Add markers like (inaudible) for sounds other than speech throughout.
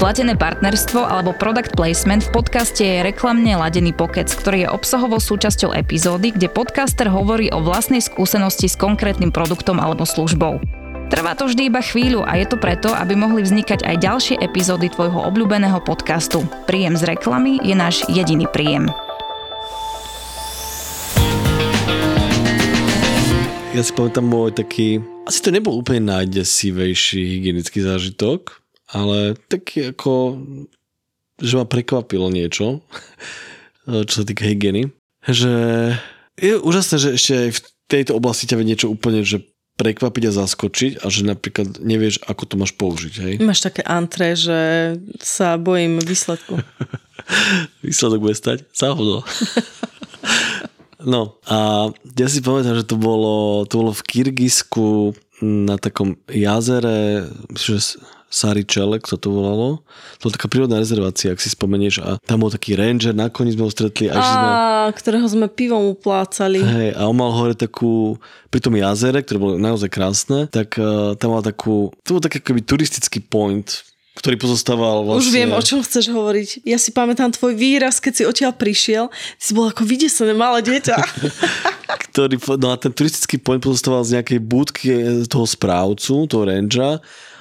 Platené partnerstvo alebo product placement v podcaste je reklamne ladený pokec, ktorý je obsahovou súčasťou epizódy, kde podcaster hovorí o vlastnej skúsenosti s konkrétnym produktom alebo službou. Trvá to vždy iba chvíľu a je to preto, aby mohli vznikať aj ďalšie epizódy tvojho obľúbeného podcastu. Príjem z reklamy je náš jediný príjem. Ja si pamätám môj taký, asi to nebol úplne najdesivejší hygienický zážitok, ale taký ako, že ma prekvapilo niečo, (laughs) čo sa týka hygieny. Že je úžasné, že ešte aj v tejto oblasti ťa niečo úplne, že prekvapiť a zaskočiť a že napríklad nevieš, ako to máš použiť. Hej? Máš také antre, že sa bojím výsledku. (laughs) Výsledok bude stať za (laughs) No a ja si pamätám, že to bolo, to bolo v Kyrgyzsku na takom jazere, že Saričele, kto to volalo. To bola taká prírodná rezervácia, ak si spomenieš. A tam bol taký ranger, nakoniec sme ho stretli. A, sme... ktorého sme pivom uplácali. Hej, a on mal hore takú, pri tom jazere, ktoré bolo naozaj krásne, tak uh, tam mal takú, to bol taký akoby turistický point, ktorý pozostával vlastne... Už viem, o čom chceš hovoriť. Ja si pamätám tvoj výraz, keď si odtiaľ prišiel. Ty si bol ako vydesené malé dieťa. (laughs) ktorý, no a ten turistický point pozostával z nejakej budky toho správcu, toho rangera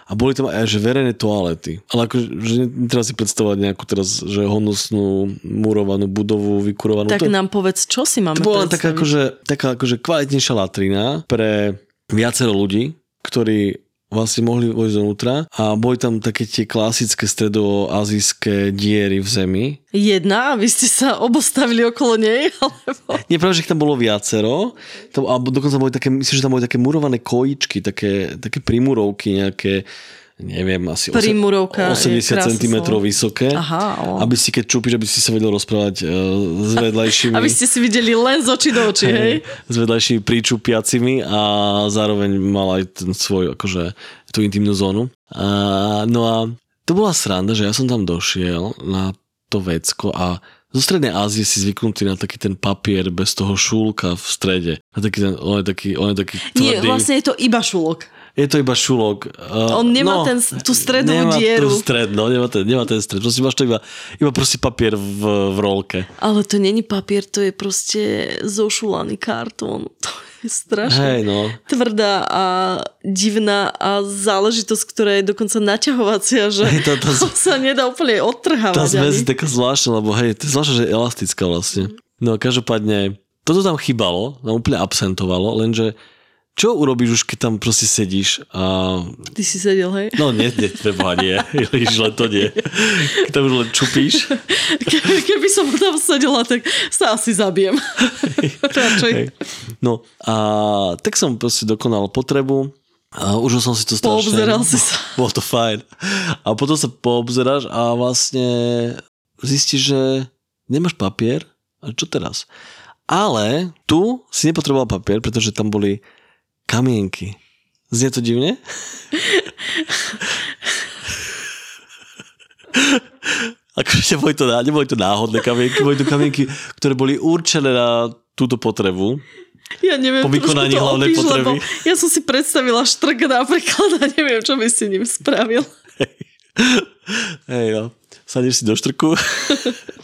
a boli tam aj že verejné toalety. Ale ako, že netreba si predstavovať nejakú teraz, že honosnú murovanú budovu, vykurovanú. Tak to, nám povedz, čo si máme To bola taká akože, taká akože kvalitnejšia latrina pre viacero ľudí, ktorí vlastne mohli vojsť dovnútra a boli tam také tie klasické stredoazijské diery v zemi. Jedna? Vy ste sa obostavili okolo nej? (laughs) Alebo... Nie, práve, že tam bolo viacero. Tam, a dokonca boli také, myslím, že tam boli také murované kojičky, také, také primurovky nejaké neviem, asi 80 cm vysoké. Aha, o. Aby si keď čúpiš, aby si sa vedel rozprávať uh, s (laughs) vedľajšími. aby ste si videli len z očí do očí, hej? S vedľajšími príčupiacimi a zároveň mal aj ten svoj, akože, tú intimnú zónu. Uh, no a to bola sranda, že ja som tam došiel na to vecko a zo Strednej Ázie si zvyknutý na taký ten papier bez toho šulka v strede. Na taký ten, on je taký, on je taký tvrdý. Nie, vlastne je to iba šulok je to iba šulok. Uh, On nemá no, ten, tú strednú nemá dieru. Tú stred, no, nemá ten, nemá ten stred. Proste máš to iba, iba proste papier v, v rolke. Ale to není papier, to je proste zošulaný kartón. (laughs) To je strašne Hej, no. tvrdá a divná a záležitosť, ktorá je dokonca naťahovacia, že to, to, to (laughs) sa nedá úplne odtrhávať. Tá zmes je taká zvláštna, lebo hej, to je zvláštne, že je elastická vlastne. No každopádne, toto tam chýbalo, tam úplne absentovalo, lenže čo urobíš už, keď tam proste sedíš a... Ty si sedel, hej? No nie, nie, treba nie. Ježiš, len to nie. Keď tam už len čupíš. Ke, keby som tam sedela, tak sa asi zabijem. (laughs) Radšej. No a tak som proste dokonal potrebu. A užil som si to strašne. Poobzeral si sa. (laughs) Bolo to fajn. A potom sa poobzeráš a vlastne zistíš, že nemáš papier. A čo teraz? Ale tu si nepotreboval papier, pretože tam boli Kamienky. Znie to divne? akože neboli to, neboli to náhodné kamienky, boli to kamienky, ktoré boli určené na túto potrebu. Ja neviem, po vykonaní hlavnej opíš, potreby. Ja som si predstavila štrk napríklad a neviem, čo by si ním spravil. Hej, hey, no sadneš si do štrku, (laughs)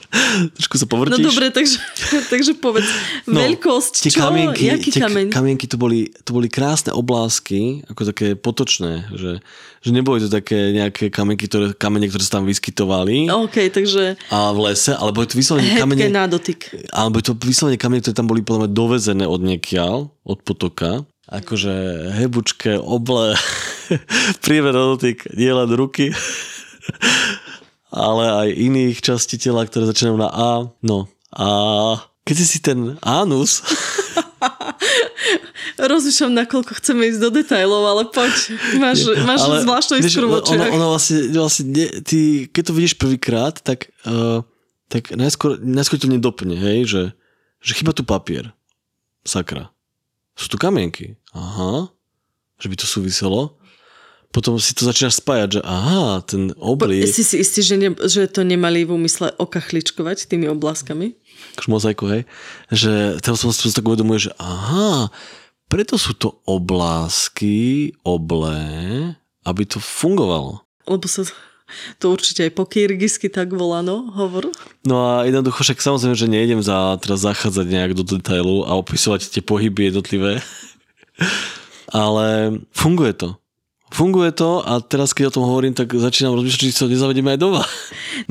trošku sa povrtíš. No dobre, takže, (laughs) takže povedz, no, veľkosť, tie čo? Kamienky, Jaký tie kameň? kamienky to boli, to boli krásne oblásky, ako také potočné, že, že neboli to také nejaké kamienky, ktoré, kamene, ktoré sa tam vyskytovali. OK, takže... A v lese, alebo je to vyslovene kamene... na dotyk. Alebo to vyslovene kamene, ktoré tam boli podľa dovezené od niekiaľ, od potoka akože hebučké, oble, (laughs) príjme na dotyk, nie len ruky (laughs) ale aj iných častí tela, ktoré začínajú na A. No a keď si ten anus... (laughs) rozmýšľam, nakoľko chceme ísť do detajlov, ale poď, máš, máš ale, zvláštnu iskru v ono, ono vlastne, vlastne nie, ty, keď to vidíš prvýkrát, tak, uh, tak najskôr, najskôr to nedoplne, hej, že, že chyba tu papier. Sakra. Sú tu kamienky. Aha. Že by to súviselo potom si to začínaš spájať, že aha, ten oblík... Si si istý, že, ne, že to nemali v úmysle okachličkovať tými obláskami? Akože mozaiku, hej? Že teraz som si tak uvedomuje, že aha, preto sú to oblásky, oblé, aby to fungovalo. Lebo sa to určite aj po kyrgyzsky tak volá, no, hovor. No a jednoducho však samozrejme, že nejdem za, teraz zachádzať nejak do detailu a opisovať tie pohyby jednotlivé. (laughs) Ale funguje to funguje to a teraz keď o tom hovorím, tak začínam rozmýšľať, či to nezavedeme aj doma. (laughs)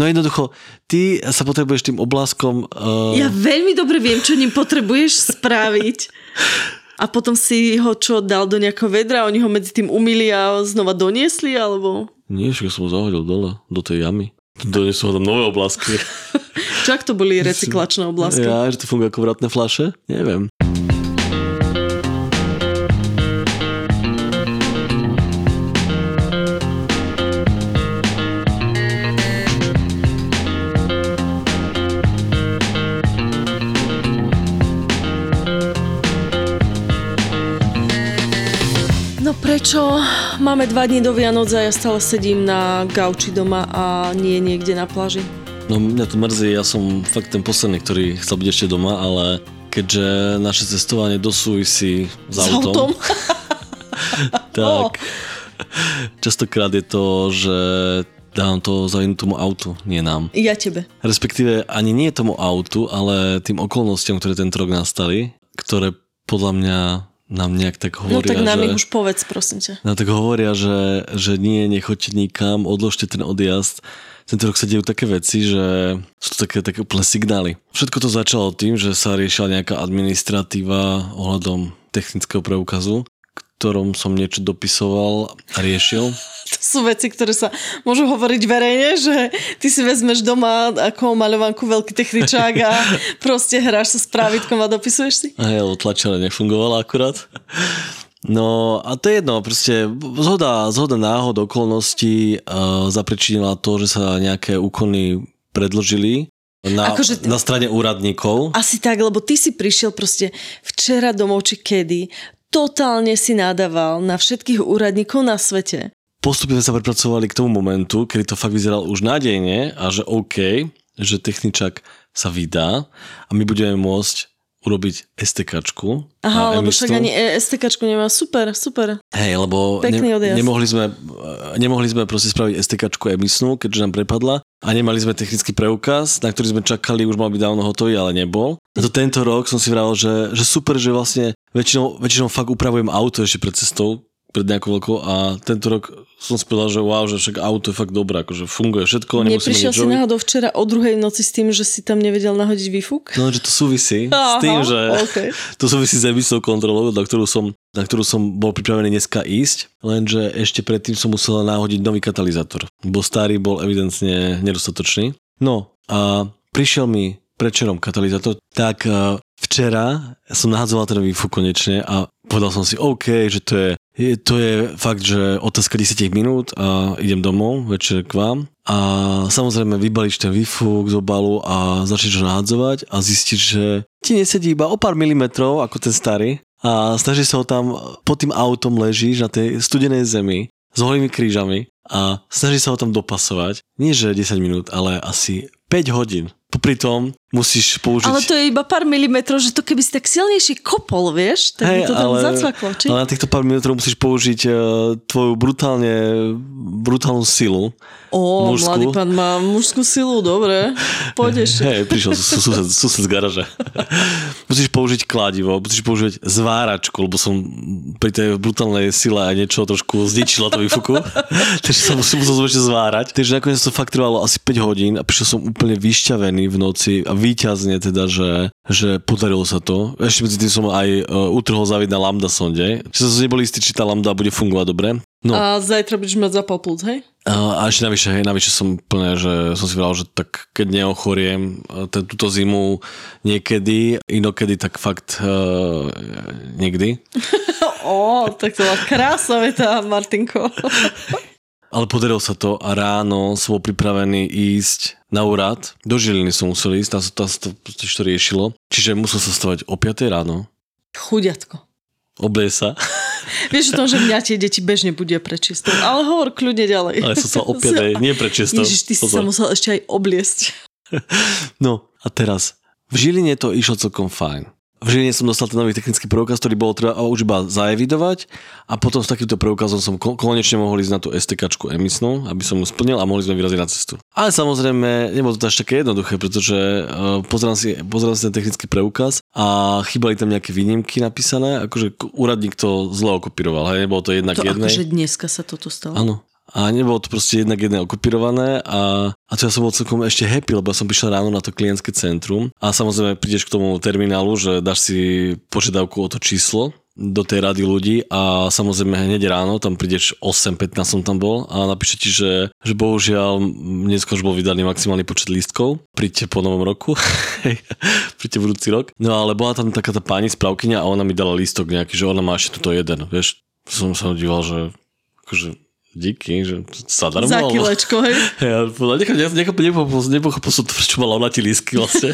No jednoducho, ty sa potrebuješ tým obláskom... Uh... Ja veľmi dobre viem, čo ním potrebuješ spraviť. (laughs) A potom si ho čo, dal do nejakého vedra, oni ho medzi tým umili a znova doniesli, alebo... Nie, však som ho zahodil dole, do tej jamy. Donesú ho tam nové oblásky. (laughs) čo ak to boli recyklačné oblásky? Ja, že to funguje ako vratné flaše? Neviem. Máme dva dní do Vianoc a ja stále sedím na gauči doma a nie niekde na pláži? No mňa to mrzí, ja som fakt ten posledný, ktorý chcel byť ešte doma, ale keďže naše cestovanie dosúvisí s, s autom, autom? (laughs) tak (laughs) oh. častokrát je to, že dám to zavinúť tomu autu, nie nám. Ja tebe. Respektíve ani nie tomu autu, ale tým okolnostiam, ktoré tento rok nastali, ktoré podľa mňa nám nejak tak hovoria, No tak nám že, ich už povedz, prosím ťa. Nám tak hovoria, že, že nie, nechoďte nikam, odložte ten odjazd. Tento rok sa dejú také veci, že sú to také, také úplne signály. Všetko to začalo tým, že sa riešila nejaká administratíva ohľadom technického preukazu, ktorom som niečo dopisoval a riešil. To sú veci, ktoré sa môžu hovoriť verejne, že ty si vezmeš doma ako maľovanku veľký techničák a (laughs) proste hráš sa s právitkom a dopisuješ si? Ja tlačené nefungovala akurát. No a to je jedno, proste zhoda, zhoda náhod, okolností uh, zapričinila to, že sa nejaké úkony predložili na, akože, na strane úradníkov. Asi tak, lebo ty si prišiel proste včera domov či kedy, totálne si nadával na všetkých úradníkov na svete. Postupne sa prepracovali k tomu momentu, kedy to fakt vyzeralo už nádejne a že OK, že techničak sa vydá a my budeme môcť urobiť STKčku. Aha, lebo však ani STKčku nemá. Super, super. Hej, lebo ne, nemohli, sme, nemohli sme proste spraviť STKčku emisnú, keďže nám prepadla a nemali sme technický preukaz, na ktorý sme čakali, už mal byť dávno hotový, ale nebol. A to tento rok som si vral, že, že super, že vlastne väčšinou, väčšinou fakt upravujem auto ešte pred cestou, pred nejakou veľkou a tento rok som si povedal, že wow, že však auto je fakt dobré, akože funguje všetko. Neprišiel si náhodou včera o druhej noci s tým, že si tam nevedel nahodiť výfuk? No, že to súvisí Aha, s tým, že okay. (laughs) to súvisí s emisnou kontrolou, na ktorú, som, na ktorú som bol pripravený dneska ísť, lenže ešte predtým som musel nahodiť nový katalizátor, bo starý bol evidentne nedostatočný. No a prišiel mi prečerom katalizátor, tak uh, včera som nahadzoval ten výfuk konečne a povedal som si, OK, že to je je, to je fakt, že otázka 10 minút a idem domov večer k vám. A samozrejme vybalíš ten výfuk z obalu a začneš ho nahádzovať a zistíš, že ti nesedí iba o pár milimetrov ako ten starý a snažíš sa ho tam, pod tým autom ležíš na tej studenej zemi s holými krížami a snažíš sa ho tam dopasovať. Nie že 10 minút, ale asi 5 hodín. Popri tom musíš použiť... Ale to je iba pár milimetrov, že to keby si tak silnejšie kopol, vieš, tak hey, by to tam ale, zacvaklo, či? Ale na týchto pár milimetrov musíš použiť uh, tvoju brutálne, brutálnu silu. Ó, mužskú. mladý pán má mužskú silu, dobre. Pôjdeš. Hej, prišiel sused, (laughs) sused z garaže. (laughs) musíš použiť kladivo, musíš použiť zváračku, lebo som pri tej brutálnej sile aj niečo trošku zničila to výfuku. (laughs) Takže som musel, musel ešte zvárať. Takže nakoniec to fakt trvalo asi 5 hodín a prišiel som úplne vyšťavený v noci a výťazne teda, že, že podarilo sa to. Ešte medzi tým som aj uh, utrhol závid na lambda sonde. Čiže som nebol istý, či tá lambda bude fungovať dobre. No. A zajtra budeš mať zapal plúc, hej? A ešte navyše, hej, navyše som úplne, že som si povedal, že tak keď neochoriem e, t- túto zimu niekedy, inokedy, tak fakt uh, niekdy. (laughs) Ó, tak to bola krásna veta, Martinko. (laughs) Ale podarilo sa to a ráno som bol pripravený ísť na úrad. Do Žiliny som musel ísť, tam sa tam sa to, to, riešilo. Čiže musel sa stavať o 5 ráno, Chudiatko. oblie sa, (laughs) Vieš o tom, že mňa tie deti bežne budia prečistou. Ale hovor kľudne ďalej. ale som sa o 5, nie prečesto. (laughs) Ježiš, ty si sa musel ešte aj obliesť. (laughs) No a teraz, v Žiline to išlo celkom fajn. V Žiline som dostal ten nový technický preukaz, ktorý bolo treba už iba zaevidovať a potom s takýmto preukazom som ko- konečne mohol ísť na tú STKčku emisnú, aby som ju splnil a mohli sme vyraziť na cestu. Ale samozrejme, nebolo to až také jednoduché, pretože uh, pozerám, si, pozerám si ten technický preukaz a chýbali tam nejaké výnimky napísané, akože úradník to zle okopíroval, hej, nebolo to jednak To jednej. akože dneska sa toto stalo. Áno. A nebolo to proste jednak jedné okupirované a, a to ja som bol celkom ešte happy, lebo ja som prišiel ráno na to klientské centrum a samozrejme prídeš k tomu terminálu, že dáš si požiadavku o to číslo do tej rady ľudí a samozrejme hneď ráno, tam prídeš 8.15 som tam bol a napíše ti, že, že bohužiaľ dnes už bol vydaný maximálny počet lístkov, príďte po novom roku, (laughs) príďte budúci rok. No ale bola tam taká tá pani správkyňa a ona mi dala lístok nejaký, že ona má ešte tuto jeden, vieš. Som sa díval, že akože díky, že zadarmo. Za alebo- kilečko, hej. (laughs) ja nechom, nechom, nepochopil, nepochopil som to, prečo mala ona tie lístky vlastne.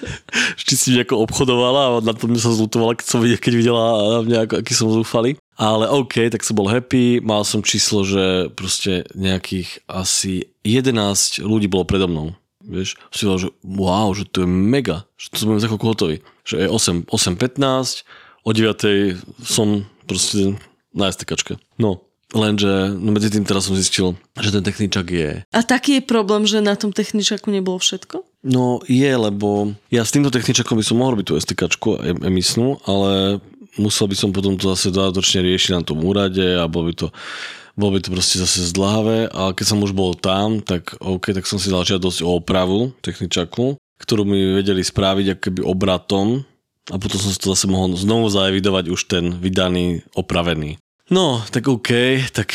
(laughs) Či si nejako obchodovala a na to mi sa zlutovala, keď, som, videl- keď videla mňa, ako, aký som zúfalý. Ale OK, tak som bol happy, mal som číslo, že proste nejakých asi 11 ľudí bolo predo mnou. Vieš, si povedal, že wow, že to je mega, že to som za chvíľku hotový. Že je 8, 8.15, o 9 som proste na STKčke. No, lenže no medzi tým teraz som zistil, že ten techničak je A taký je problém, že na tom techničaku nebolo všetko? No je, lebo ja s týmto techničakom by som mohol byť tú STKčku em- emisnú, ale musel by som potom to zase dodatočne riešiť na tom úrade a bol by to, bol by to proste zase zdlhavé a keď som už bol tam, tak OK, tak som si dal žiadosť o opravu techničaku, ktorú mi vedeli spraviť ako keby obratom a potom som si to zase mohol znovu zaevidovať už ten vydaný, opravený. No, tak OK, tak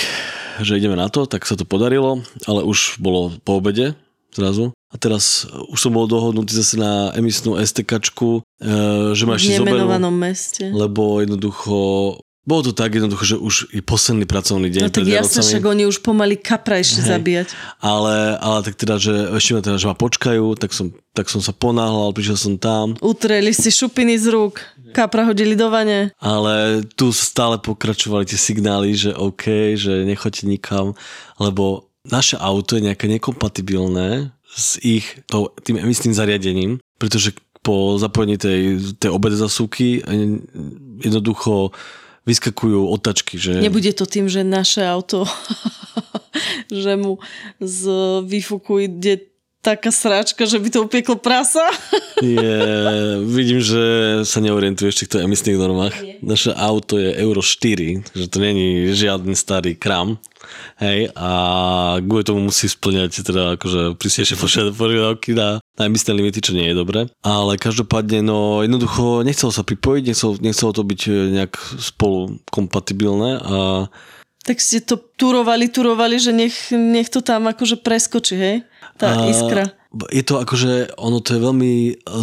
že ideme na to, tak sa to podarilo, ale už bolo po obede zrazu. A teraz už som bol dohodnutý zase na emisnú STKčku, e, že ma ešte zoberú, nemenovanom meste. lebo jednoducho bolo to tak jednoducho, že už je posledný pracovný deň No tak Vianocami. však oni už pomaly kapra ešte zabíjať. Ale, ale tak teda, že ešte ma teda, že ma počkajú, tak som, tak som sa ponáhľal, prišiel som tam, Utreli si šupiny z rúk, kapra hodili do vane. ale tu stále pokračovali tie signály, že OK, že nechoďte nikam, lebo naše auto je nejaké nekompatibilné s ich to, tým emisným zariadením, pretože po zapojení tej, tej obede zasúky eh, jednoducho vyskakujú otačky, že... Nebude to tým, že naše auto, (laughs) že mu z výfuku ide taká sráčka, že by to upieklo prasa. (laughs) Je, vidím, že sa neorientuješ v týchto emisných normách. Naše auto je Euro 4, takže to není žiadny starý kram. Hej, a kvôli tomu musí splňať teda akože prísnejšie požiad- požiadavky na, na emisné limity, čo nie je dobre. Ale každopádne, no jednoducho nechcelo sa pripojiť, nechcelo, nechcelo to byť eh, nejak spolu kompatibilné a Tak ste to turovali, turovali, že nech, nech to tam akože preskočí, hej? Tá A iskra. Je to akože, ono to je veľmi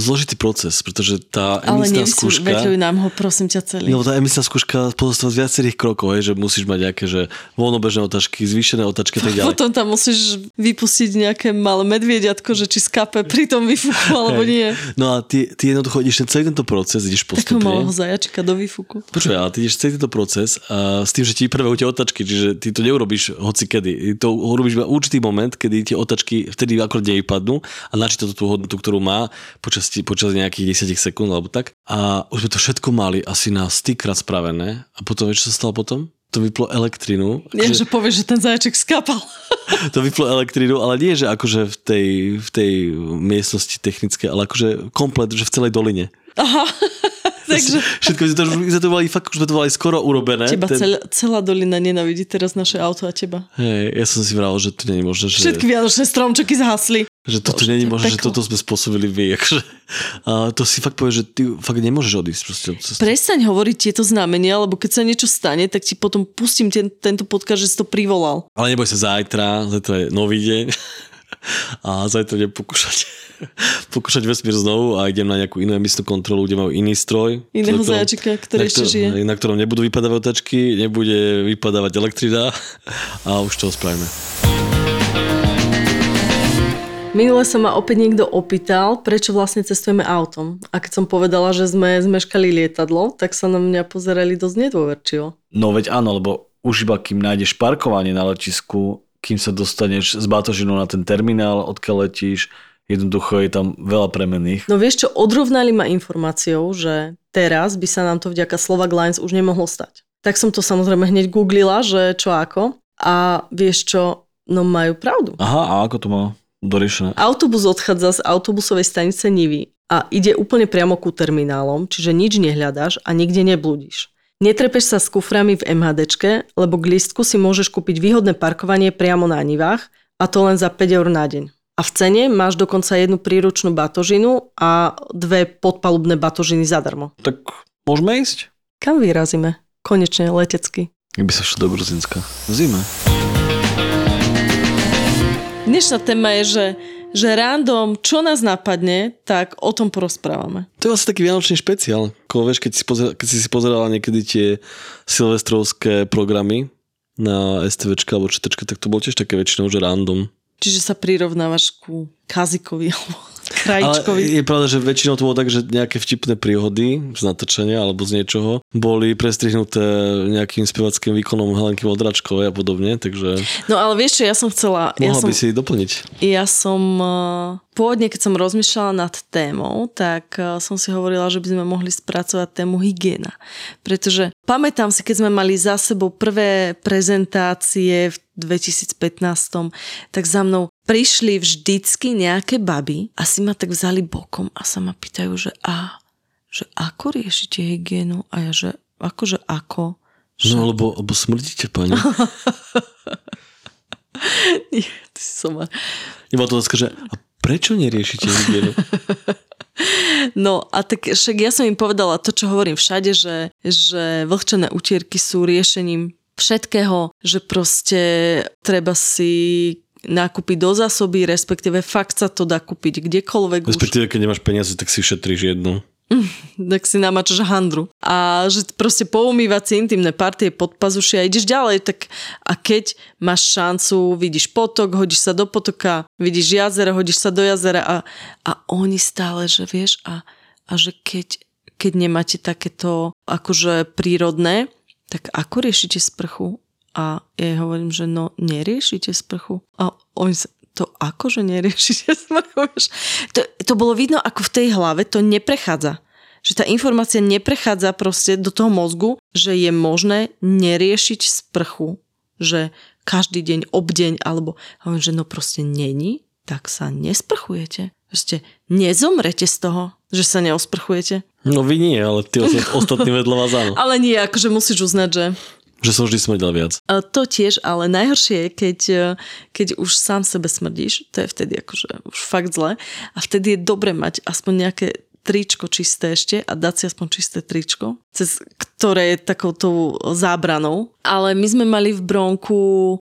zložitý proces, pretože tá Ale emisná skúška... nevysvetľuj nám ho, prosím ťa, celý. No tá emisná skúška pozostáva z viacerých krokov, hej, že musíš mať nejaké, že voľnobežné otáčky, zvýšené otáčky a tak ďalej. Potom tam musíš vypustiť nejaké malé medviediatko, že či skape pri tom výfuku, alebo nie. No a ty, ty jednoducho ideš celý tento proces, ideš Takého malého postupne. zajačika do výfuku. Počuj, ale ty ideš celý tento proces a s tým, že ti prvé tie otačky, čiže ty to neurobíš hoci kedy. To urobíš iba určitý moment, kedy tie otačky vtedy akorát nevypadnú a načíta to tú hodnotu, ktorú má počas, počas nejakých 10 sekúnd alebo tak. A už sme to všetko mali asi na stýkrát spravené a potom vieš, čo sa stalo potom? To vyplo elektrinu. Ja, že povieš, že ten zajačik skapal. (laughs) to vyplo elektrínu, ale nie, že akože v tej, v tej miestnosti technické, ale akože komplet, že v celej doline. Aha. (laughs) Takže Všetko sme to, sme to mali, fakt už sme to mali skoro urobené. teba Ten- cel, celá dolina nenavidí teraz naše auto a teba. Hej, ja som si vral, že to je možné, že, Všetky vianočné stromčeky zhasli. že toto Bože, je možné, že toto sme spôsobili vy. Akože, a to si fakt povie, že ty fakt nemôžeš odísť. Proste, od. Prestaň hovoriť tieto znamenia, lebo keď sa niečo stane, tak ti potom pustím ten, tento podcast, že si to privolal. Ale neboj sa zajtra, zajtra je nový deň a zajtra idem pokúšať, (laughs) pokúšať vesmír znovu a idem na nejakú inú emisnú kontrolu, kde majú iný stroj. Iného ktorom- zajačika, ktorý na ešte žije. Na ktorom nebudú vypadávať otačky, nebude vypadávať elektrina (laughs) a už to spravíme. Minule sa ma opäť niekto opýtal, prečo vlastne cestujeme autom. A keď som povedala, že sme zmeškali lietadlo, tak sa na mňa pozerali dosť nedôverčivo. No veď áno, lebo už iba kým nájdeš parkovanie na letisku, kým sa dostaneš s batožinou na ten terminál, odkiaľ letíš, jednoducho je tam veľa premenných. No vieš čo, odrovnali ma informáciou, že teraz by sa nám to vďaka Slovak Lines už nemohlo stať. Tak som to samozrejme hneď googlila, že čo ako. A vieš čo, no majú pravdu. Aha, a ako to má doriešené? Autobus odchádza z autobusovej stanice Nivy a ide úplne priamo ku terminálom, čiže nič nehľadáš a nikde neblúdiš. Netrepeš sa s kuframi v MHDčke, lebo k lístku si môžeš kúpiť výhodné parkovanie priamo na Nivách a to len za 5 eur na deň. A v cene máš dokonca jednu príručnú batožinu a dve podpalubné batožiny zadarmo. Tak môžeme ísť? Kam vyrazíme? Konečne letecky. Keby sa šlo do Gruzinska. V zime. Dnešná téma je, že, že random, čo nás napadne, tak o tom porozprávame. To je vlastne taký vianočný špeciál. Vieš, keď, si pozera, keď si si pozerala niekedy tie silvestrovské programy na STVčka alebo ČTčka, tak to bolo tiež také väčšinou, že random. Čiže sa prirovnávaš ku Kazikovi alebo Ale Krajičkovi. je pravda, že väčšinou to bolo tak, že nejaké vtipné príhody z natočenia alebo z niečoho boli prestrihnuté nejakým spevackým výkonom Helenky Vodračkovej a podobne, takže No ale vieš čo, ja som chcela... Ja mohla som, by si doplniť. ja som eh, pôvodne, keď som rozmýšľala nad témou, tak eh, som si hovorila, že by sme mohli spracovať tému hygiena. Pretože pamätám si, keď sme mali za sebou prvé prezentácie v 2015, tak za mnou prišli vždycky nejaké baby a si ma tak vzali bokom a sa ma pýtajú, že a že ako riešite hygienu? A ja, že akože ako? No, lebo, lebo smrdíte, pani. (laughs) Nie, ty si som. Iba to otázka, že a prečo neriešite hygienu? (laughs) No a tak však ja som im povedala to, čo hovorím všade, že, že vlhčené utierky sú riešením všetkého, že proste treba si nakúpiť do zásoby, respektíve fakt sa to dá kúpiť kdekoľvek už. Respektíve, keď nemáš peniaze, tak si šetríš jednu. (laughs) tak si namačaš handru. A že proste poumývať si intimné partie pod pazuši a ideš ďalej. Tak a keď máš šancu, vidíš potok, hodíš sa do potoka, vidíš jazero, hodíš sa do jazera a, a oni stále, že vieš, a, a že keď, keď nemáte takéto akože prírodné, tak ako riešite sprchu? A ja hovorím, že no neriešite sprchu. A oni sa, to akože neriešite (laughs) vieš? To, to bolo vidno, ako v tej hlave to neprechádza. Že tá informácia neprechádza proste do toho mozgu, že je možné neriešiť sprchu. Že každý deň, obdeň, alebo hovorím, že no proste není, tak sa nesprchujete. Proste nezomrete z toho, že sa neosprchujete. No vy nie, ale osta- (laughs) ostatní vedľa vás áno. Ale nie, akože musíš uznať, že Že som vždy smrdel viac. A to tiež, ale najhoršie je, keď, e, keď už sám sebe smrdíš, to je vtedy akože už fakt zle a vtedy je dobre mať aspoň nejaké tričko čisté ešte a dať si aspoň čisté tričko, cez ktoré je takouto zábranou. Ale my sme mali v bronku,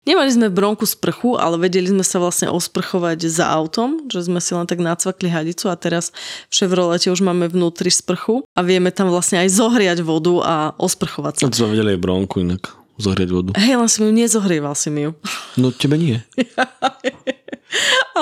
nemali sme v bronku sprchu, ale vedeli sme sa vlastne osprchovať za autom, že sme si len tak nacvakli hadicu a teraz v Chevrolete už máme vnútri sprchu a vieme tam vlastne aj zohriať vodu a osprchovať sa. A to sme vedeli aj bronku inak. Zohriať vodu. Hej, len si mi ju nezohrieval si mi ju. No tebe nie. (laughs)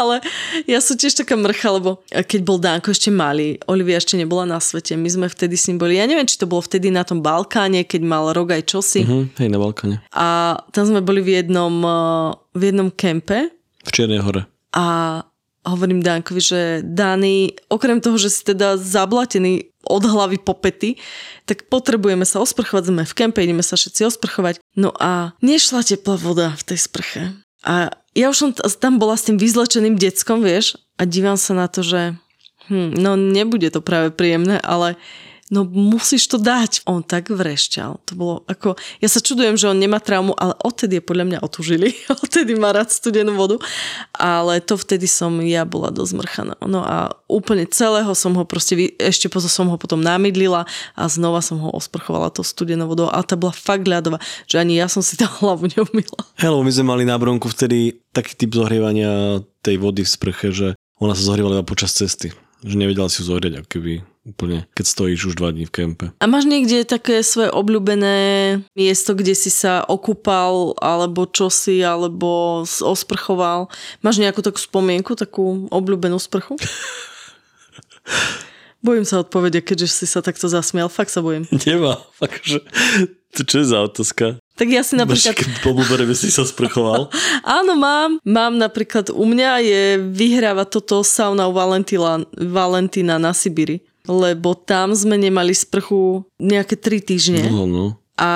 Ale ja som tiež taká mrcha, lebo keď bol Dánko ešte malý, Olivia ešte nebola na svete, my sme vtedy s ním boli, ja neviem, či to bolo vtedy na tom Balkáne, keď mal rok aj čosi. Hm, hej, na Balkáne. A tam sme boli v jednom, eh, v jednom kempe V Čiernej hore. a hovorím Dankovi, že Dani, okrem toho, že si teda zablatený od hlavy po pety, tak potrebujeme sa osprchovať, sme v kempe, ideme sa všetci osprchovať. No a nešla teplá voda v tej sprche. A ja už som tam bola s tým vyzlečeným deckom, vieš, a dívam sa na to, že hm, no nebude to práve príjemné, ale no musíš to dať. On tak vrešťal. To bolo ako, ja sa čudujem, že on nemá traumu, ale odtedy je podľa mňa otužili. (laughs) odtedy má rád studenú vodu. Ale to vtedy som ja bola dosť mrchaná. No a úplne celého som ho proste, ešte potom som ho potom namydlila a znova som ho osprchovala to studenou vodou. A tá bola fakt ľadová, že ani ja som si tá (laughs) hlavu neumila. Hello, my sme mali na bronku vtedy taký typ zohrievania tej vody v sprche, že ona sa zohrievala iba počas cesty. Že nevedela si ju zohrieť, ako keby úplne, keď stojíš už dva dní v kempe. A máš niekde také svoje obľúbené miesto, kde si sa okúpal, alebo čo si, alebo osprchoval? Máš nejakú takú spomienku, takú obľúbenú sprchu? (laughs) Bojím sa odpovede, keďže si sa takto zasmial. Fakt sa bojím. (laughs) Nemá. Fakt, že... To čo je za otázka? Tak ja si napríklad... Keď po si sa sprchoval? (laughs) Áno, mám. Mám napríklad u mňa je vyhráva toto sauna u Valentina, Valentina na Sibiri lebo tam sme nemali sprchu nejaké tri týždne. No, no. A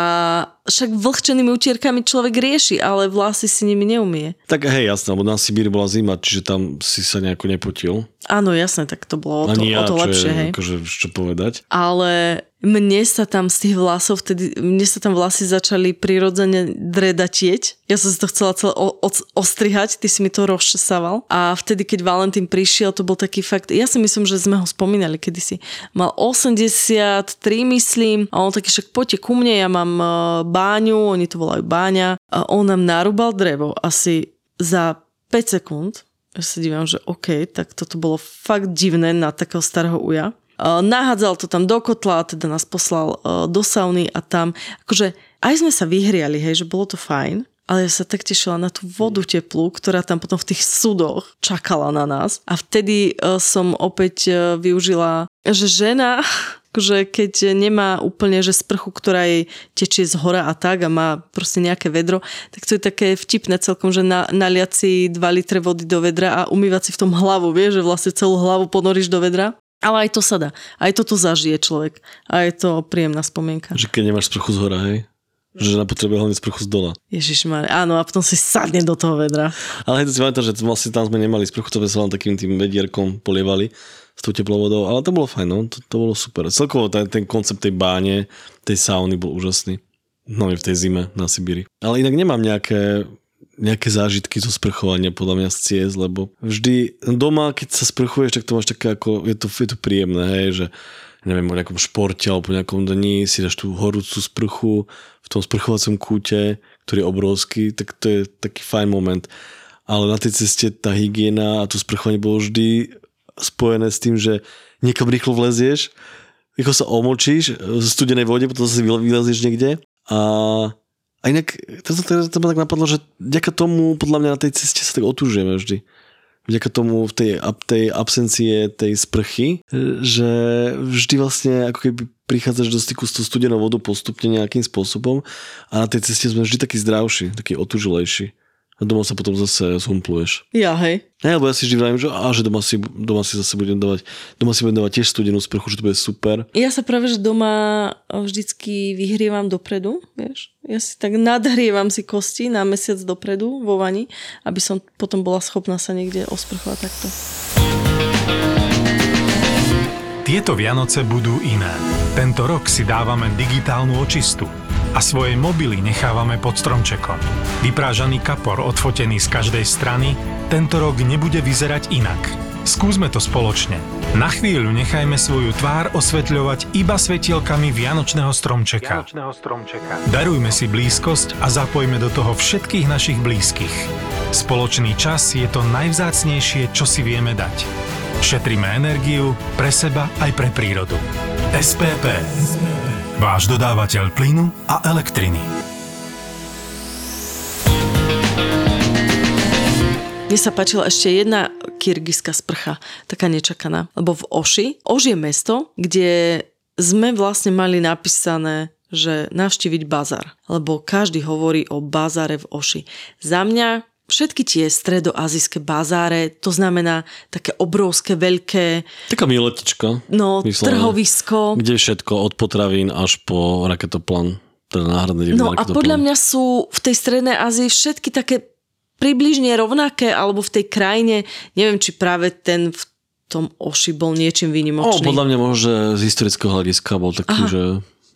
však vlhčenými utierkami človek rieši, ale vlasy si nimi neumie. Tak hej, jasné, lebo na Sibíri bola zima, čiže tam si sa nejako nepotil. Áno, jasné, tak to bolo o to, ja, o to lepšie, je, hej. Akože, čo povedať. Ale mne sa tam z tých vlasov vtedy, mne sa tam vlasy začali prirodzene dredatieť. Ja som si to chcela celé o, o, ostrihať, ty si mi to rozčesával. A vtedy, keď Valentín prišiel, to bol taký fakt, ja si myslím, že sme ho spomínali kedysi. Mal 83, myslím, a on taký však poďte ku mne, ja mám e, báňu, oni to volajú báňa. A on nám narúbal drevo asi za 5 sekúnd. Ja sa dívam, že OK, tak toto bolo fakt divné na takého starého uja nahádzal to tam do kotla, teda nás poslal do sauny a tam, akože aj sme sa vyhriali, hej, že bolo to fajn, ale ja sa tak tešila na tú vodu teplú, ktorá tam potom v tých sudoch čakala na nás. A vtedy som opäť využila, že žena (laughs) akože keď nemá úplne, že sprchu, ktorá jej tečie z hora a tak a má proste nejaké vedro, tak to je také vtipné celkom, že na, naliať si 2 litre vody do vedra a umývať si v tom hlavu, vieš, že vlastne celú hlavu ponoríš do vedra. Ale aj to sa dá. Aj toto zažije človek. A je to príjemná spomienka. Že keď nemáš sprchu z hora, hej? Že na potrebe hlavne sprchu z dola. Ježiš áno, a potom si sadne do toho vedra. Ale hej, to si pamätám, že vlastne tam sme nemali sprchu, to sme sa len takým tým vedierkom polievali s tou teplou vodou, ale to bolo fajn, no, to, to bolo super. Celkovo ten, ten koncept tej báne, tej sauny bol úžasný. No v tej zime na Sibíri. Ale inak nemám nejaké nejaké zážitky zo sprchovania podľa mňa z ciest, lebo vždy doma, keď sa sprchuješ, tak to máš také ako, je to, je to príjemné, hej, že neviem, o nejakom športe alebo po nejakom dni si dáš tú horúcu sprchu v tom sprchovacom kúte, ktorý je obrovský, tak to je taký fajn moment. Ale na tej ceste tá hygiena a to sprchovanie bolo vždy spojené s tým, že niekam rýchlo vlezieš, rýchlo sa omočíš v studenej vode, potom sa vylezieš niekde a a inak, to, to, to, tak napadlo, že vďaka tomu, podľa mňa na tej ceste sa tak otúžujeme vždy. Vďaka tomu v tej, tej absencie tej sprchy, že vždy vlastne ako keby prichádzaš do styku s tou studenou vodou postupne nejakým spôsobom a na tej ceste sme vždy takí zdravší, takí otužilejší a doma sa potom zase zhumpluješ. Ja, hej. Ne, lebo ja si vždy vravím, že, á, že doma, si, doma si zase budem dávať, doma si budem dávať tiež studenú sprchu, že to bude super. Ja sa práve, že doma vždycky vyhrievam dopredu, vieš. Ja si tak nadhrievam si kosti na mesiac dopredu vo vani, aby som potom bola schopná sa niekde osprchovať takto. Tieto Vianoce budú iné. Tento rok si dávame digitálnu očistu a svoje mobily nechávame pod stromčekom. Vyprážaný kapor odfotený z každej strany tento rok nebude vyzerať inak. Skúsme to spoločne. Na chvíľu nechajme svoju tvár osvetľovať iba svetielkami Vianočného stromčeka. Vianočného stromčeka. Darujme si blízkosť a zapojme do toho všetkých našich blízkych. Spoločný čas je to najvzácnejšie, čo si vieme dať. Šetríme energiu pre seba aj pre prírodu. SPP. Váš dodávateľ plynu a elektriny. Mne sa páčila ešte jedna kyrgyzská sprcha, taká nečakaná. Lebo v Oši, Oš je mesto, kde sme vlastne mali napísané že navštíviť bazar, lebo každý hovorí o bazare v Oši. Za mňa všetky tie stredoazijské bazáre, to znamená také obrovské, veľké... Taká miletička. No, vyslovene, trhovisko. Kde všetko, od potravín až po raketoplan. Teda náhradné No a podľa mňa sú v tej strednej Ázii všetky také približne rovnaké, alebo v tej krajine, neviem, či práve ten v tom Oši bol niečím O, výnimočný. podľa mňa možno z historického hľadiska bol taký, Aha. že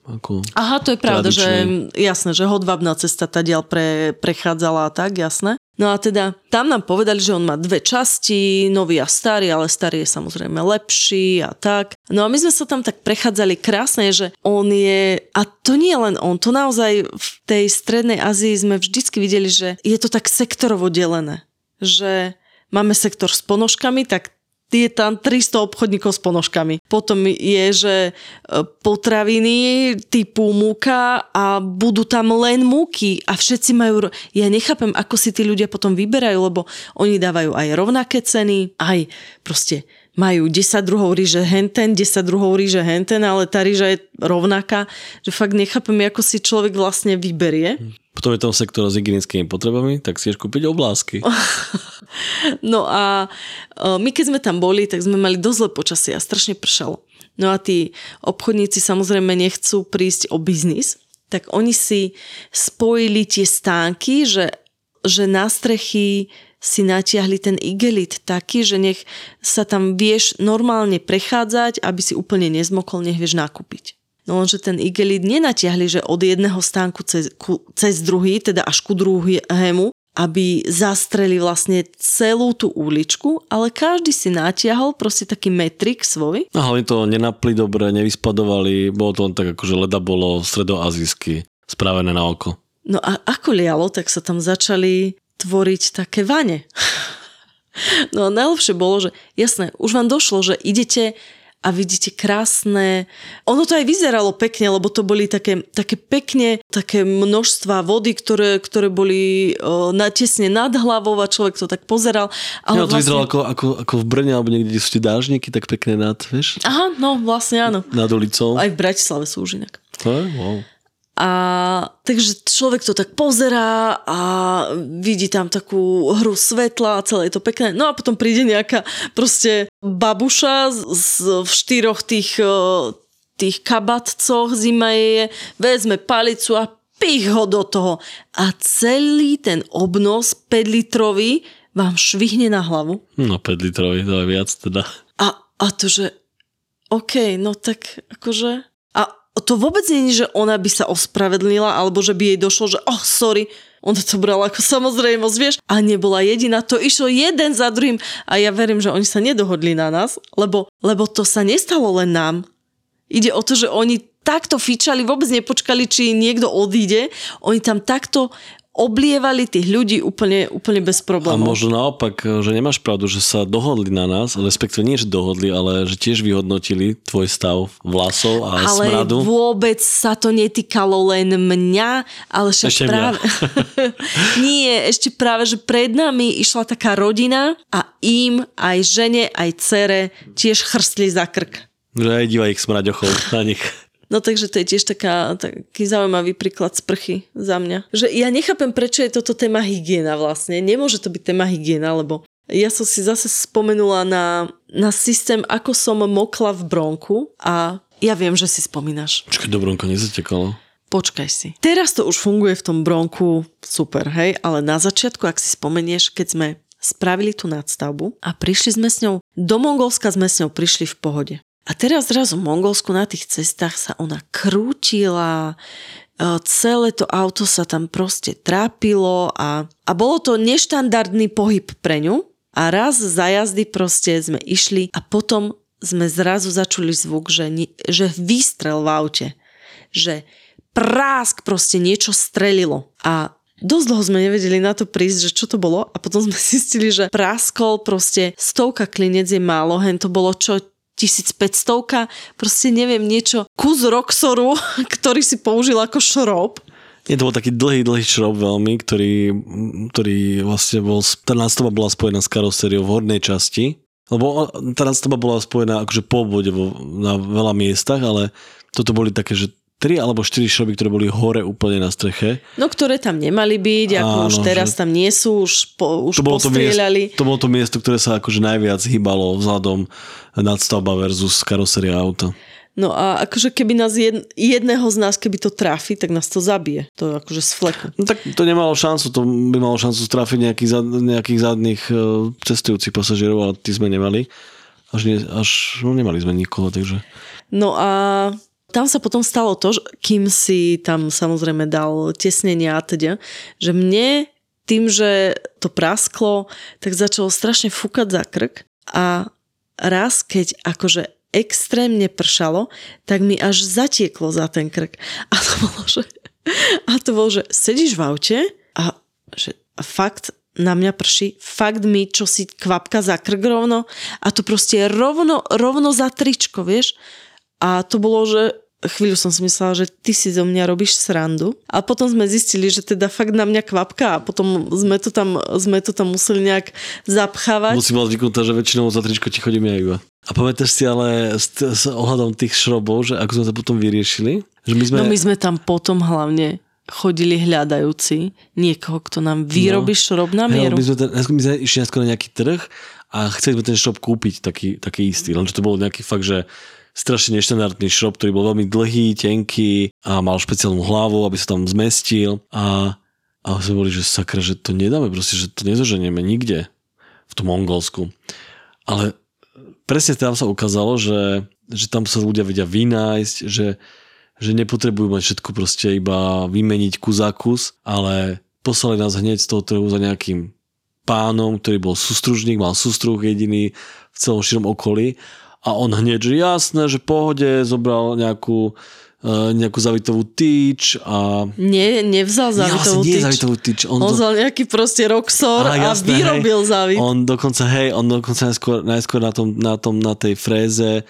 ako... Aha, to je pravda, že Tradičný. jasné, že hodvabná cesta tá dial pre, prechádzala a tak, jasné. No a teda tam nám povedali, že on má dve časti, nový a starý, ale starý je samozrejme lepší a tak. No a my sme sa tam tak prechádzali krásne, že on je, a to nie len on, to naozaj v tej strednej Azii sme vždycky videli, že je to tak sektorovo delené. Že máme sektor s ponožkami, tak je tam 300 obchodníkov s ponožkami. Potom je, že e, potraviny typu múka a budú tam len múky a všetci majú... Ja nechápem, ako si tí ľudia potom vyberajú, lebo oni dávajú aj rovnaké ceny, aj proste majú 10 druhov ríže henten, 10 druhov ríže henten, ale tá ríža je rovnaká, že fakt nechápem, ako si človek vlastne vyberie. Potom je tam sektor s hygienickými potrebami, tak si ješ kúpiť oblásky. (laughs) No a e, my keď sme tam boli, tak sme mali dosť zlé počasie a strašne pršalo. No a tí obchodníci samozrejme nechcú prísť o biznis, tak oni si spojili tie stánky, že, že na strechy si natiahli ten igelit taký, že nech sa tam vieš normálne prechádzať, aby si úplne nezmokol, nech vieš nakúpiť. No lenže ten igelit nenatiahli, že od jedného stánku cez, ku, cez druhý, teda až ku druhému, aby zastreli vlastne celú tú uličku, ale každý si natiahol proste taký metrik svoj. A hlavne to nenapli dobre, nevyspadovali, bolo to len tak akože leda bolo stredoazijsky, spravené na oko. No a ako lialo, tak sa tam začali tvoriť také vane. (laughs) No a najlepšie bolo, že jasné, už vám došlo, že idete a vidíte krásne... Ono to aj vyzeralo pekne, lebo to boli také, také pekne, také množstva vody, ktoré, ktoré boli o, na, tesne nad hlavou a človek to tak pozeral. Ale no, to vyzeralo ako, ako, ako v Brne, alebo niekde, kde sú tie dážniky, tak pekne nad, vieš, Aha, no vlastne áno. nad ulicou. Aj v Bratislave sú už inak. Je, wow. A takže človek to tak pozerá a vidí tam takú hru svetla a celé je to pekné. No a potom príde nejaká proste babuša z, z, v štyroch tých, eh, tých kabatcoch zima je, vezme palicu a pich ho do toho. A celý ten obnos 5 litrový vám švihne na hlavu. No 5 litrový, to je viac teda. A, a to, že OK, no tak akože... To vôbec nie je, že ona by sa ospravedlnila, alebo že by jej došlo, že oh, sorry, ona to brala ako samozrejmosť, vieš, a nebola jediná, to išlo jeden za druhým. A ja verím, že oni sa nedohodli na nás, lebo, lebo to sa nestalo len nám. Ide o to, že oni takto fičali, vôbec nepočkali, či niekto odíde, oni tam takto oblievali tých ľudí úplne, úplne bez A problémov. možno naopak, že nemáš pravdu, že sa dohodli na nás, respektíve nie, že dohodli, ale že tiež vyhodnotili tvoj stav vlasov a ale smradu. vôbec sa to netýkalo len mňa, ale však Ešte práve... (laughs) Nie, ešte práve, že pred nami išla taká rodina a im, aj žene, aj cere tiež chrstli za krk. Že aj diva ich smraďochov na nich. No takže to je tiež taká, taký zaujímavý príklad sprchy za mňa. Že ja nechápem, prečo je toto téma hygiena vlastne. Nemôže to byť téma hygiena, lebo ja som si zase spomenula na, na systém, ako som mokla v bronku a ja viem, že si spomínaš. Počkaj, Dobronko nezatekalo. Počkaj si. Teraz to už funguje v tom bronku super, hej, ale na začiatku, ak si spomenieš, keď sme spravili tú nadstavbu a prišli sme s ňou, do Mongolska sme s ňou prišli v pohode. A teraz zrazu v Mongolsku na tých cestách sa ona krútila, e, celé to auto sa tam proste trápilo a, a bolo to neštandardný pohyb pre ňu. A raz za jazdy proste sme išli a potom sme zrazu začuli zvuk, že, že výstrel v aute, že prásk proste niečo strelilo. A Dosť dlho sme nevedeli na to prísť, že čo to bolo. A potom sme (laughs) zistili, že praskol proste stovka klinec je málo, hen to bolo čo 1500, proste neviem niečo, kus Roxoru, (laughs) ktorý si použil ako šrob. Nie, to bol taký dlhý, dlhý šrob veľmi, ktorý, ktorý vlastne bol, tá nástavba bola spojená s karosériou v hornej časti, lebo tá nástavba bola spojená akože po obvode vo, na veľa miestach, ale toto boli také, že tri alebo štyri šroby, ktoré boli hore úplne na streche. No, ktoré tam nemali byť, ako Áno, už teraz že- tam nie sú, už, po, už To bolo to, miesto, postrieľali. to bolo to miesto, ktoré sa akože najviac hýbalo vzhľadom nadstavba versus karoséria auta. No a akože keby nás jed, jedného z nás, keby to trafi, tak nás to zabije. To akože z fleku. No tak to nemalo šancu, to by malo šancu strafiť nejakých, zad, nejakých zadných e, cestujúcich pasažierov, ale tí sme nemali. až, nie, až no, nemali sme nikoho, takže... No a tam sa potom stalo to, že kým si tam samozrejme dal tesnenia a teda, že mne tým, že to prasklo, tak začalo strašne fúkať za krk a raz, keď akože extrémne pršalo, tak mi až zatieklo za ten krk. A to bolo, že, a to bolo, že sedíš v aute a že fakt na mňa prší, fakt mi čo si kvapka za krk rovno a to proste rovno, rovno za tričko, vieš. A to bolo, že chvíľu som si myslela, že ty si zo mňa robíš srandu. A potom sme zistili, že teda fakt na mňa kvapka a potom sme to tam, sme to tam museli nejak zapchávať. Musím mať zvyknutá, že väčšinou za tričko ti chodím ja iba. A pamätáš si ale s, s ohľadom tých šrobov, že ako sme to potom vyriešili? Že my sme... No my sme tam potom hlavne chodili hľadajúci niekoho, kto nám vyrobí no. šrob na mieru. Hej, my sme, ten, my sme išli na nejaký trh a chceli sme ten šrob kúpiť taký, taký istý, lenže to bol nejaký fakt, že strašne neštandardný šrob, ktorý bol veľmi dlhý, tenký a mal špeciálnu hlavu, aby sa tam zmestil a, a sme boli, že sakra, že to nedáme proste, že to nezoženieme nikde v tom Mongolsku. Ale presne tam sa ukázalo, že, že tam sa ľudia vedia vynájsť, že že nepotrebujú mať všetko proste iba vymeniť kus za kus, ale poslali nás hneď z toho trhu za nejakým pánom, ktorý bol sústružník, mal sústruh jediný v celom širom okolí a on hneď, že jasné, že pohode, zobral nejakú e, nejakú zavitovú tyč a... Nie, nevzal zavitovú nie, tyč. zavitovú tyč. On, on vzal nejaký proste roxor a, jasné, vyrobil hej, zavit. On dokonca, hej, on dokonca najskôr, najskôr na, tom, na, tom, na tej fréze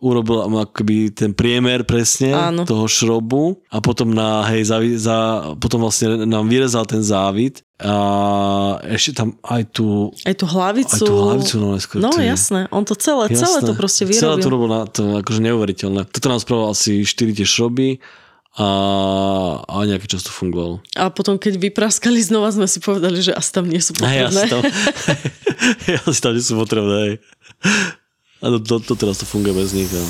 urobil akoby ten priemer presne Áno. toho šrobu a potom, na, hej, za, za, potom vlastne nám vyrezal ten závit a ešte tam aj tú aj tú hlavicu aj tú hlavicu no, skôr, no jasné, on to celé, jasné, celé to proste vyrobil celé to robil na to akože neuveriteľné toto nám spravil asi 4 tie šroby a, a nejaký čas to fungovalo. A potom, keď vypraskali znova, sme si povedali, že asi tam nie sú potrebné. Aj, asi tam, (laughs) asi tam nie sú potrebné. Hej. A to, to, to teraz to funguje bez nich. Ja.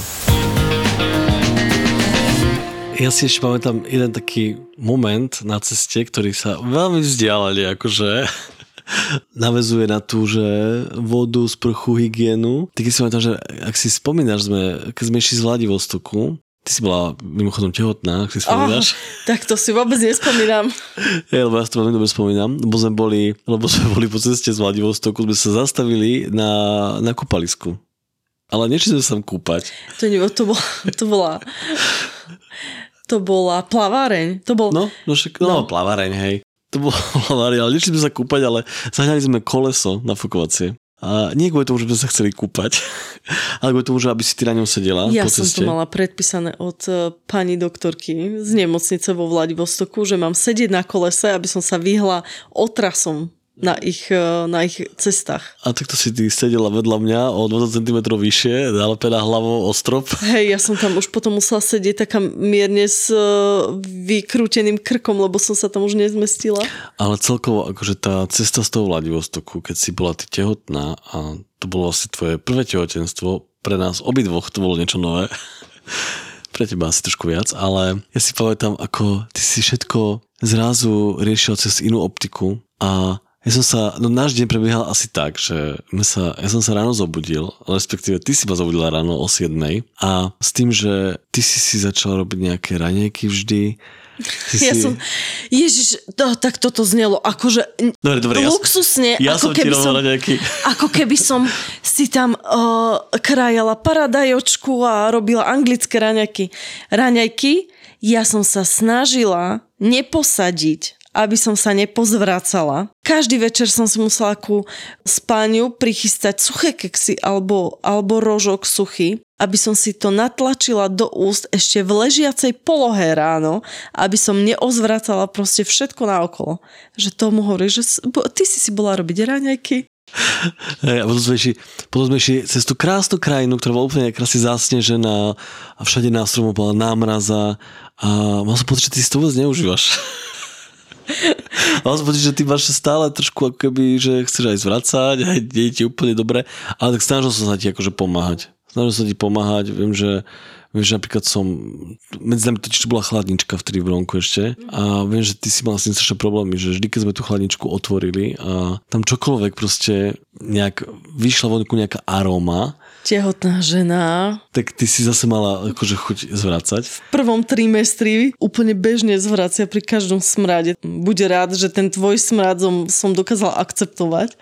ja si ešte pamätám jeden taký moment na ceste, ktorý sa veľmi vzdialali, akože (laughs) navezuje na tú, že vodu, sprchu, hygienu. Ty keď si pamätám, že ak si spomínaš, sme, keď sme išli z Vladivostoku, Ty si bola mimochodom tehotná, ak si spomínaš. Oh, tak to si vôbec nespomínam. (laughs) Ja, lebo ja si to veľmi dobre spomínam, lebo sme boli, lebo sme boli po ceste z Vladivostoku, sme sa zastavili na, na kúpalisku. Ale nešli sme sa tam kúpať. To, nie, to, bola, to bola... To bola plaváreň. To bol... No, no, však, no, no. plaváreň, hej. To bolo (laughs) plaváreň, ale nešli sme sa kúpať, ale zahňali sme koleso nafukovacie. A nie kvôli tomu, že sme sa chceli kúpať, (laughs) ale kvôli tomu, že aby si ty na ňom sedela Ja po ceste. som to mala predpísané od uh, pani doktorky z nemocnice vo Vladivostoku, že mám sedieť na kolese, aby som sa vyhla otrasom na ich, e, na ich cestách. A takto si ty sedela vedľa mňa o 20 cm vyššie, nalepená hlavou o strop. Hej, ja som tam už potom musela sedieť taká mierne s e, vykrúteným krkom, lebo som sa tam už nezmestila. Ale celkovo, akože tá cesta z toho Vladivostoku, keď si bola ty tehotná a to bolo asi tvoje prvé tehotenstvo, pre nás obidvoch to bolo niečo nové. (laughs) pre teba asi trošku viac, ale ja si pamätám, ako ty si všetko zrazu riešil cez inú optiku a ja som sa, no náš deň prebiehal asi tak, že sa, ja som sa ráno zobudil, respektíve ty si ma zobudila ráno o 7 a s tým, že ty si si začal robiť nejaké ranejky vždy, Si ja si... som, ježiš, to, tak toto znelo, akože dobre, dobre, luxusne, ja, ako, som keby som, nejaký... ako keby som si tam uh, krajala paradajočku a robila anglické raňajky. Raňajky, ja som sa snažila neposadiť aby som sa nepozvracala. Každý večer som si musela ku spáňu prichystať suché keksy alebo, alebo rožok suchý, aby som si to natlačila do úst ešte v ležiacej polohe ráno, aby som neozvracala proste všetko naokolo. Že tomu hovorí, že ty si si bola robiť ráňajky, Hey, a potom sme, išli, potom sme išli cez tú krásnu krajinu, ktorá bola úplne krásne zásnežená a všade na stromu bola námraza a mal som pocit, že ty si to vôbec neužívaš. Som pocit, že ty máš stále trošku ako keby, že chceš aj zvracať, aj nie ti úplne dobre, ale tak snažil som sa ti akože pomáhať. Snažil som ti pomáhať, viem, že Viem, napríklad som, medzi nami totiž bola chladnička v Bronku ešte a viem, že ty si mal s tým strašné problémy, že vždy, keď sme tú chladničku otvorili a tam čokoľvek proste nejak vyšla vonku nejaká aróma, tehotná žena tak ty si zase mala akože chuť zvracať. v prvom trimestri úplne bežne zvracia pri každom smrade. Buď rád, že ten tvoj smrad som, som dokázal akceptovať,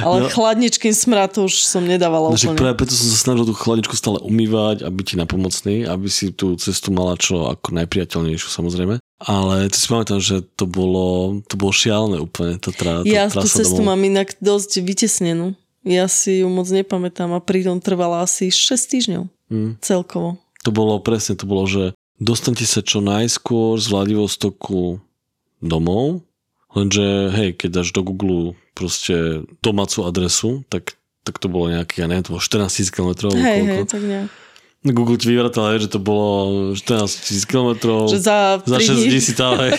ale No. chladničkým smrad to už som nedávala No, úplne. práve preto som sa snažil tú chladničku stále umývať a byť ti napomocný, aby si tú cestu mala čo ako najpriateľnejšiu samozrejme. Ale to si pamätám, že to bolo, to bolo šialené úplne, tá, tra, tá Ja tú trasa cestu domov. mám inak dosť vytesnenú. Ja si ju moc nepamätám a pritom trvala asi 6 týždňov Hm. celkovo. To bolo presne, to bolo, že dostanete sa čo najskôr z Vladivostoku domov, lenže hej, keď dáš do Google proste domácu adresu, tak, tak to bolo nejaký, ja neviem, to bolo 14 000 km. Hej, hej, tak nejak. Google ti vyvratal, že to bolo 14 000 km. Že za za 3 6 dní. dní si tam, hej.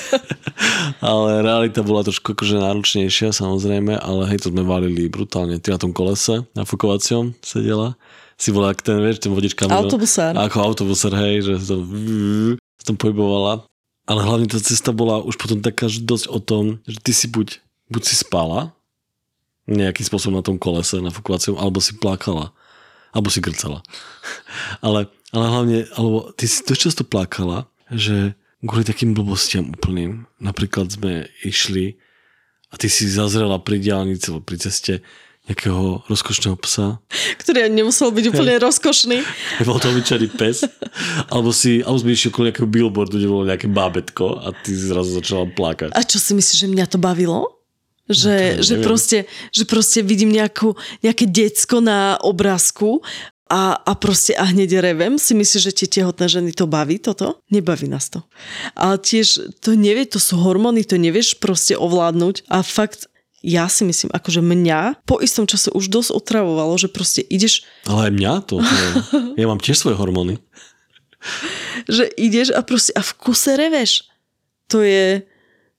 (laughs) ale realita bola trošku akože náročnejšia samozrejme, ale hej, to sme valili brutálne. Ty na tom kolese, na fukovacom sedela. Si bola ak ten, vieš, ten vodič kamion. Autobusár. Ako autobusár, hej, že to tam pohybovala. Ale hlavne tá cesta bola už potom taká, že dosť o tom, že ty si buď, buď si spala nejakým spôsobom na tom kolese, na fukovacom, alebo si plakala. Alebo si grcala. ale, ale hlavne, alebo ty si dosť často plakala, že kvôli takým blbostiam úplným. Napríklad sme išli a ty si zazrela pri diálnici, pri ceste nejakého rozkošného psa Ktorý ani nemusel byť úplne rozkošný. bol to obyčajný pes, alebo si, alebo sme išli okolo nejakého billboardu, kde bolo nejaké bábetko a ty si zrazu začala plakať. A čo si myslíš, že mňa to bavilo? No Že, to že, proste, že proste vidím nejakú, nejaké decko na obrázku a, a proste a hneď revem. Si myslíš, že tie tehotné ženy to baví toto? Nebaví nás to. Ale tiež to nevie, to sú hormóny, to nevieš proste ovládnuť a fakt ja si myslím, akože mňa po istom čase už dosť otravovalo, že proste ideš, Ale aj mňa to, (laughs) ja mám tiež svoje hormóny. že ideš a proste a v kuse reveš. To je...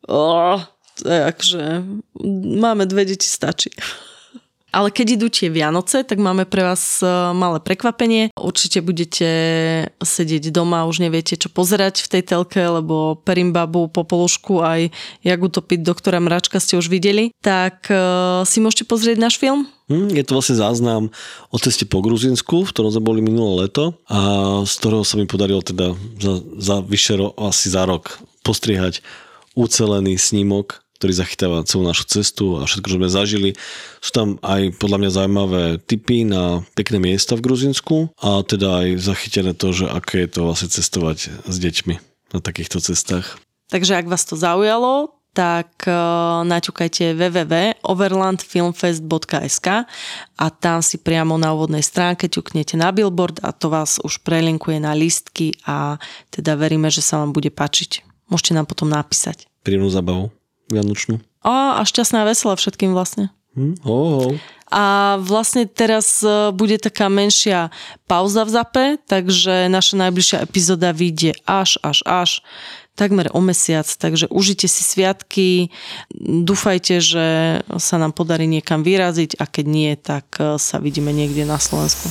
Oh, to je akože... Máme dve deti, stačí. Ale keď idú tie Vianoce, tak máme pre vás e, malé prekvapenie. Určite budete sedieť doma, už neviete, čo pozerať v tej telke, lebo Perimbabu, Popolušku aj Jak utopiť doktora Mračka ste už videli. Tak e, si môžete pozrieť náš film. Hm, je to vlastne záznam o ceste po Gruzinsku, v ktorom sme boli minulé leto a z ktorého sa mi podarilo teda za, za vyše ro, asi za rok postriehať ucelený snímok, ktorý zachytáva celú našu cestu a všetko, čo sme zažili. Sú tam aj podľa mňa zaujímavé tipy na pekné miesta v Gruzinsku a teda aj zachytené to, že aké je to vlastne cestovať s deťmi na takýchto cestách. Takže ak vás to zaujalo, tak uh, naťukajte www.overlandfilmfest.sk a tam si priamo na úvodnej stránke ťuknete na billboard a to vás už prelinkuje na listky a teda veríme, že sa vám bude páčiť. Môžete nám potom napísať. Príjemnú zabavu vianočnú. A, a šťastná a veselá všetkým vlastne. Hm? Oh, oh. A vlastne teraz e, bude taká menšia pauza v zape, takže naša najbližšia epizóda vyjde až, až, až takmer o mesiac, takže užite si sviatky, dúfajte, že sa nám podarí niekam vyraziť a keď nie, tak e, sa vidíme niekde na Slovensku.